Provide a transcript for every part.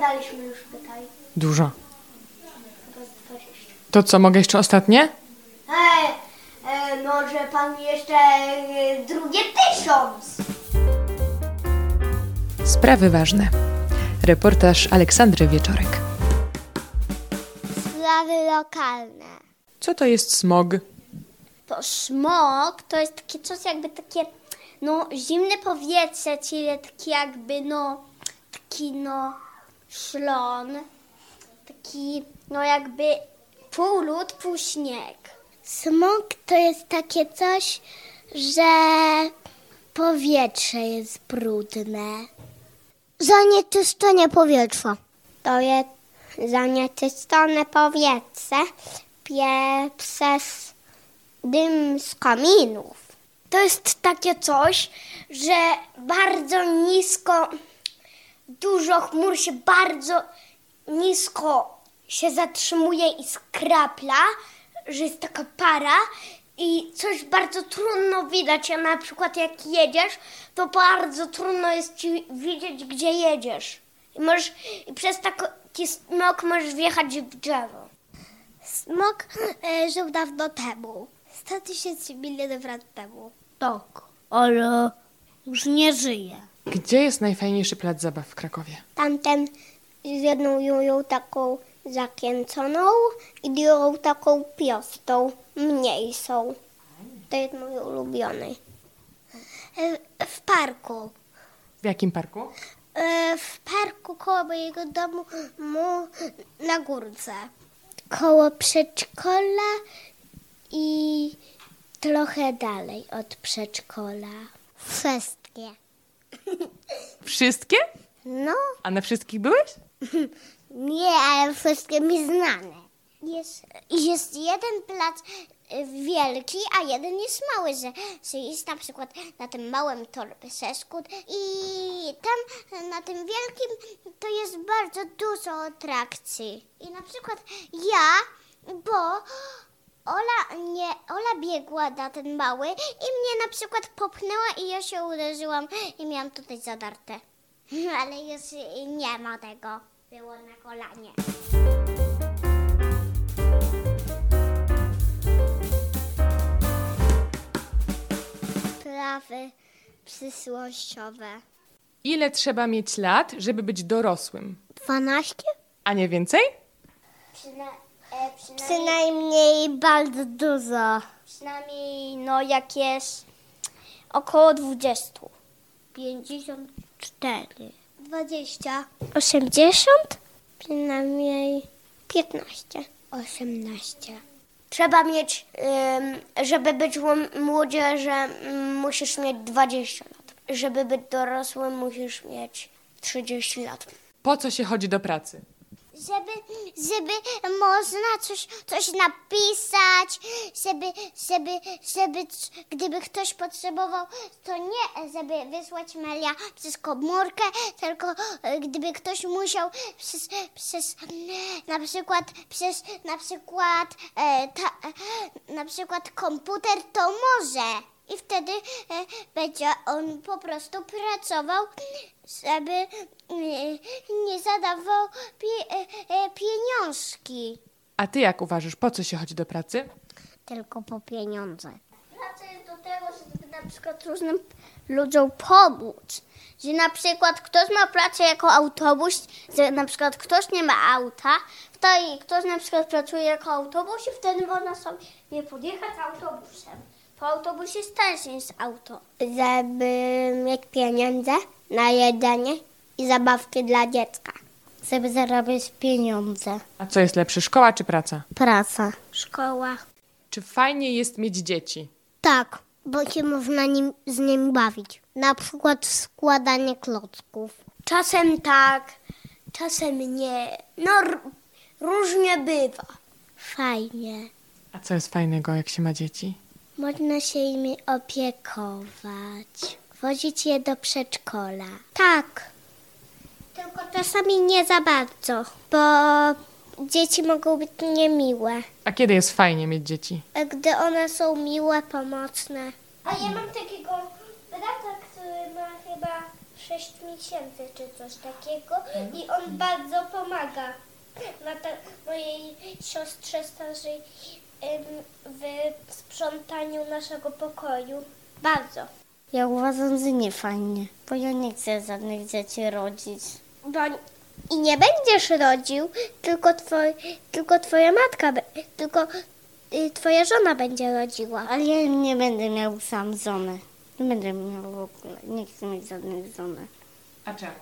gadaliśmy już tutaj? Dużo. Chyba z 20. To co, mogę jeszcze ostatnie? Ej, e, może pan jeszcze e, drugie tysiąc? Sprawy ważne. Reportaż Aleksandry Wieczorek. Sprawy lokalne. Co to jest smog? To smog to jest takie coś jakby takie, no zimne powietrze, czyli taki jakby no, taki no szlon, taki no jakby pół lód, pół śnieg. Smog to jest takie coś, że powietrze jest brudne. Zanieczyszczenie powietrza. To jest zanieczyszczone powietrze pie przez dym z kaminów. To jest takie coś, że bardzo nisko, dużo chmur się bardzo nisko się zatrzymuje i skrapla, że jest taka para i coś bardzo trudno widać, a na przykład jak jedziesz, to bardzo trudno jest ci widzieć, gdzie jedziesz. I, możesz, i przez taki smok możesz wjechać w drzewo. Smok e, żył dawno temu. 100 tysięcy milionów lat temu. Tak, ale już nie żyje. Gdzie jest najfajniejszy plac zabaw w Krakowie? Tamten z jedną jują taką zakręconą i drugą taką piostą, mniejszą. To jest mój ulubiony. E, W parku. W jakim parku? E, W parku koło mojego domu mu na górce. Koło przedszkola i trochę dalej od przedszkola. Wszystkie. Wszystkie? No, A na wszystkich byłeś? nie, ale wszystkie mi znane. Jest, jest jeden plac y, wielki, a jeden jest mały, że, że jest na przykład na tym małym tor przeszkód i tam na tym wielkim to jest bardzo dużo atrakcji. I na przykład ja, bo Ola, nie, Ola biegła na ten mały i mnie na przykład popchnęła i ja się uderzyłam i miałam tutaj zadarte. Ale już nie ma tego. Było na kolanie. Sprawy przyszłościowe. Ile trzeba mieć lat, żeby być dorosłym? 12? A nie więcej? Przynajmniej bardzo dużo. Przynajmniej, no jak jest około 20. 54. 20. 80? Przynajmniej 15. 18. Trzeba mieć, ym, żeby być młodzieżem, ym, musisz mieć 20 lat. Żeby być dorosłym, musisz mieć 30 lat. Po co się chodzi do pracy? Żeby, żeby można coś, coś napisać, żeby, żeby, żeby, gdyby ktoś potrzebował, to nie, żeby wysłać maila przez komórkę, tylko e, gdyby ktoś musiał przez, przez na przykład, przez, na przykład, e, ta, e, na przykład komputer, to może. I wtedy e, będzie on po prostu pracował, żeby e, nie zadawał e, pieniążki. A ty jak uważasz, po co się chodzi do pracy? Tylko po pieniądze. Praca jest do tego, żeby na przykład różnym ludziom pomóc. Że na przykład ktoś ma pracę jako autobus, że na przykład ktoś nie ma auta, to i ktoś na przykład pracuje jako autobus i wtedy można sobie podjechać autobusem. Po autobusie też jest auto. Żeby mieć pieniądze na jedzenie i zabawki dla dziecka. Żeby zarabiać pieniądze. A co jest lepsze, szkoła czy praca? Praca. Szkoła. Czy fajnie jest mieć dzieci? Tak, bo się można nim, z nimi bawić. Na przykład składanie klocków. Czasem tak, czasem nie. No, r- różnie bywa. Fajnie. A co jest fajnego, jak się ma dzieci? Można się nimi opiekować. Wozić je do przedszkola. Tak. Tylko czasami nie za bardzo, bo dzieci mogą być niemiłe. A kiedy jest fajnie mieć dzieci? Gdy one są miłe, pomocne. A ja mam takiego brata, który ma chyba 6 miesięcy czy coś takiego i on bardzo pomaga na mojej siostrze starszej w sprzątaniu naszego pokoju. Bardzo. Ja uważam, że nie fajnie, bo ja nie chcę żadnych dzieci rodzić. Bo i nie będziesz rodził, tylko, twoj, tylko twoja matka, tylko y, twoja żona będzie rodziła. Ale ja nie będę miał sam żonę. Nie będę miał w ogóle, nie chcę mieć żadnych żony. A czemu?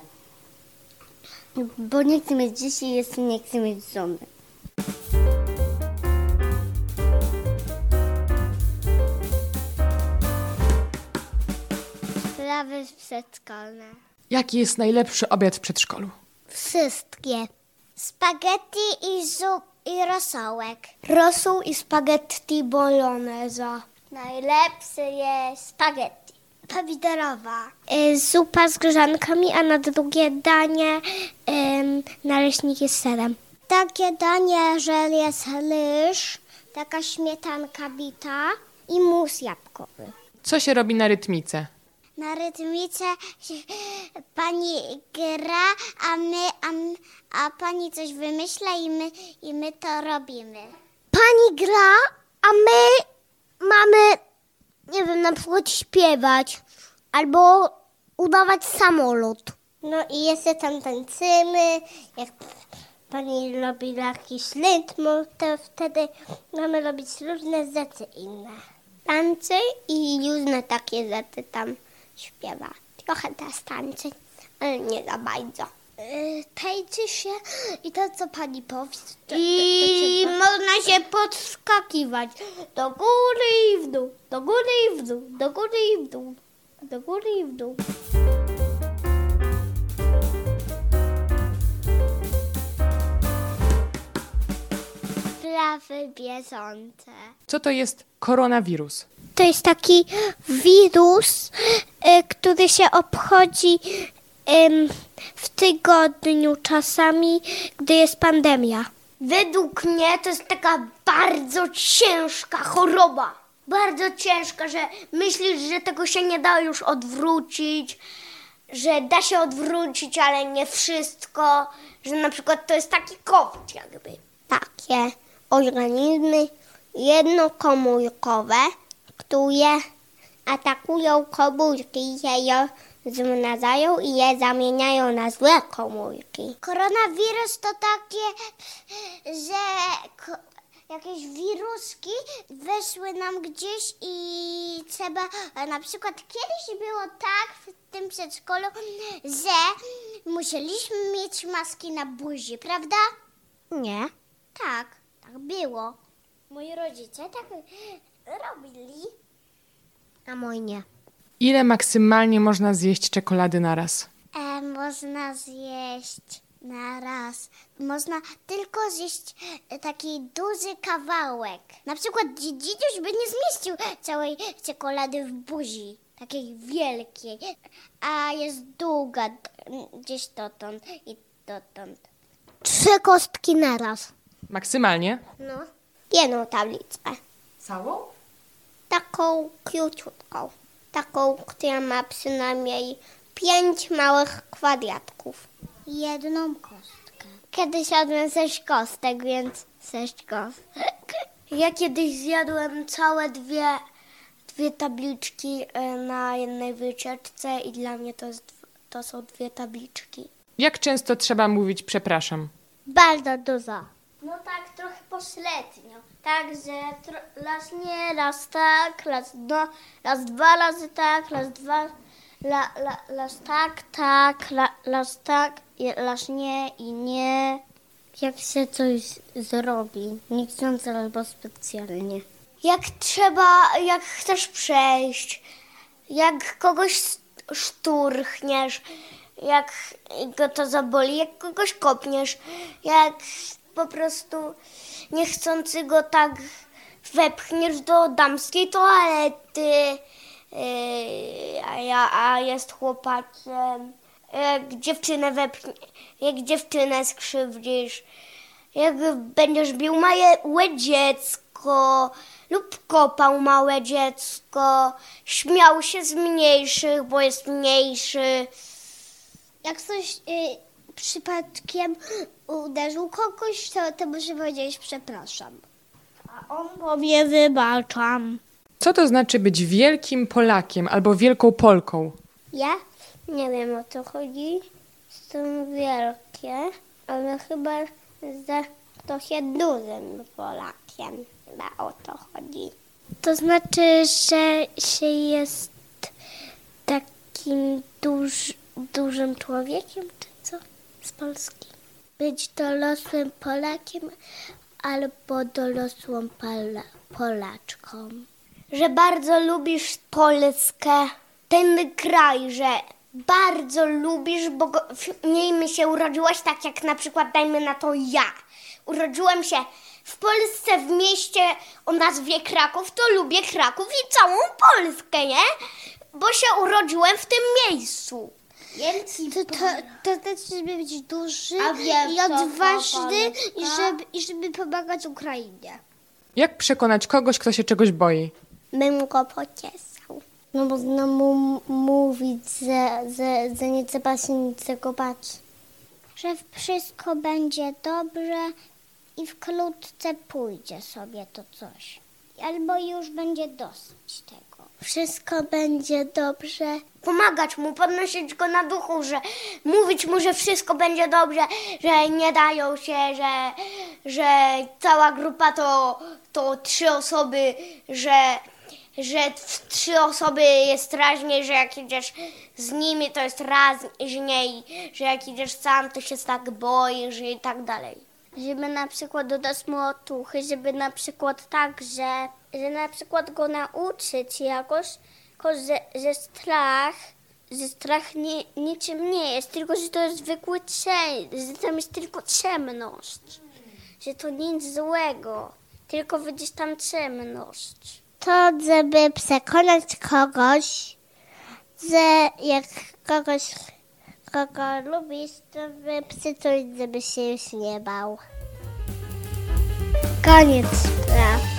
Bo nie chcę mieć dzieci, jeśli nie chcę mieć żony. Sprawy przedszkolne. Jaki jest najlepszy obiad w przedszkolu? Wszystkie. Spaghetti i zup i rosołek. Rosół i spaghetti bolognese. Najlepszy jest spaghetti. Pomidorowa. Y, zupa z grzankami, a na drugie danie naleśniki z serem. Takie danie, że jest ryż, taka śmietanka bita i mus jabłkowy. Co się robi na rytmice? Na rytmice pani gra, a my, a, a pani coś wymyśla i my, i my to robimy. Pani gra, a my mamy, nie wiem, na przykład śpiewać albo udawać samolot. No i jeszcze tam tańczymy, jak pani robi jakiś rytm, to wtedy mamy robić różne rzeczy inne. Tańczy i różne takie rzeczy tam śpiewa. Trochę też tańczy, ale nie za bardzo. Yy, tańczy się i to, co pani powie. I można się podskakiwać do góry i w dół, do góry i w dół, do góry i w dół, do góry i w dół. Sprawy bieżące. Co to jest koronawirus? To jest taki wirus, y, który się obchodzi w tygodniu czasami, gdy jest pandemia. Według mnie to jest taka bardzo ciężka choroba. Bardzo ciężka, że myślisz, że tego się nie da już odwrócić, że da się odwrócić, ale nie wszystko, że na przykład to jest taki COVID jakby. Takie organizmy jednokomórkowe, które atakują komórki i je je zmnażają i je zamieniają na złe komórki. Koronawirus to takie, że jakieś wiruski weszły nam gdzieś i trzeba, na przykład kiedyś było tak w tym przedszkolu, że musieliśmy mieć maski na buzi, prawda? Nie. Tak, tak było. Moi rodzice tak robili. A moi nie. Ile maksymalnie można zjeść czekolady naraz? E, można zjeść na raz. Można tylko zjeść e, taki duży kawałek. Na przykład dzi- dzidziuś by nie zmieścił całej czekolady w buzi. Takiej wielkiej. A jest długa gdzieś dotąd i dotąd. Trzy kostki na raz. Maksymalnie? No. Jedną tablicę. Całą? Taką króciutką. Taką, która ma przynajmniej pięć małych kwadratków. Jedną kostkę. Kiedyś jadłem sześć kostek, więc sześć kostek. Ja kiedyś zjadłem całe dwie, dwie tabliczki e, na jednej wycieczce i dla mnie to, jest, to są dwie tabliczki. Jak często trzeba mówić przepraszam? Bardzo dużo. No tak, trochę pośrednio. Także raz nie, raz tak, raz, no, raz dwa razy tak, raz dwa, la, la, raz tak, tak, la, raz tak, i raz nie i nie. Jak się coś zrobi, niechcący albo specjalnie. Jak trzeba, jak chcesz przejść, jak kogoś szturchniesz, jak go to zaboli, jak kogoś kopniesz, jak po prostu niechcący go tak wepchniesz do damskiej toalety, yy, a, ja, a jest chłopakiem, jak dziewczynę wepchnie, jak dziewczynę skrzywdzisz, jak będziesz bił małe dziecko lub kopał małe dziecko, śmiał się z mniejszych, bo jest mniejszy. Jak ktoś y, przypadkiem uderzył kogoś, to, to muszę powiedzieć przepraszam. A on powie wybaczam. Co to znaczy być wielkim Polakiem albo wielką Polką? Ja nie wiem o co chodzi. Są wielkie, ale chyba za trochę dużym Polakiem. Chyba o to chodzi. To znaczy, że się jest takim duż, dużym człowiekiem, czy? Z Polski. Być dorosłym Polakiem albo dorosłą Pola, Polaczką. Że bardzo lubisz Polskę, ten kraj, że bardzo lubisz, bo go, w niej się urodziłaś tak jak na przykład dajmy na to ja. Urodziłem się w Polsce, w mieście o nazwie Kraków, to lubię Kraków i całą Polskę, nie? Bo się urodziłem w tym miejscu. To, to, to znaczy, żeby być duży A wiesz, i to odważny i Polska? żeby, i żeby pomagać Ukrainie. Jak przekonać kogoś, kto się czegoś boi? Bym go pociesał. No bo znowu m- mówić, że, że, że nie trzeba się niczego bać. Że wszystko będzie dobrze i wkrótce pójdzie sobie to coś. Albo już będzie dosyć tego. Wszystko będzie dobrze. Pomagać mu, podnosić go na duchu, że mówić mu, że wszystko będzie dobrze, że nie dają się, że, że cała grupa to, to trzy osoby, że, że w trzy osoby jest strasznie, że jak idziesz z nimi, to jest raźniej, że jak idziesz sam, to się tak boisz i tak dalej. Żeby na przykład dodać mu otuchy, żeby na przykład tak, że, że na przykład go nauczyć jakoś, tylko że, że strach, że strach nie, niczym nie jest, tylko że to jest zwykły cień, że tam jest tylko ciemność, że to nic złego, tylko widzisz tam ciemność. To, żeby przekonać kogoś, że jak kogoś, kogo lubisz, to wypsytuj, żeby się już nie bał. Koniec spraw.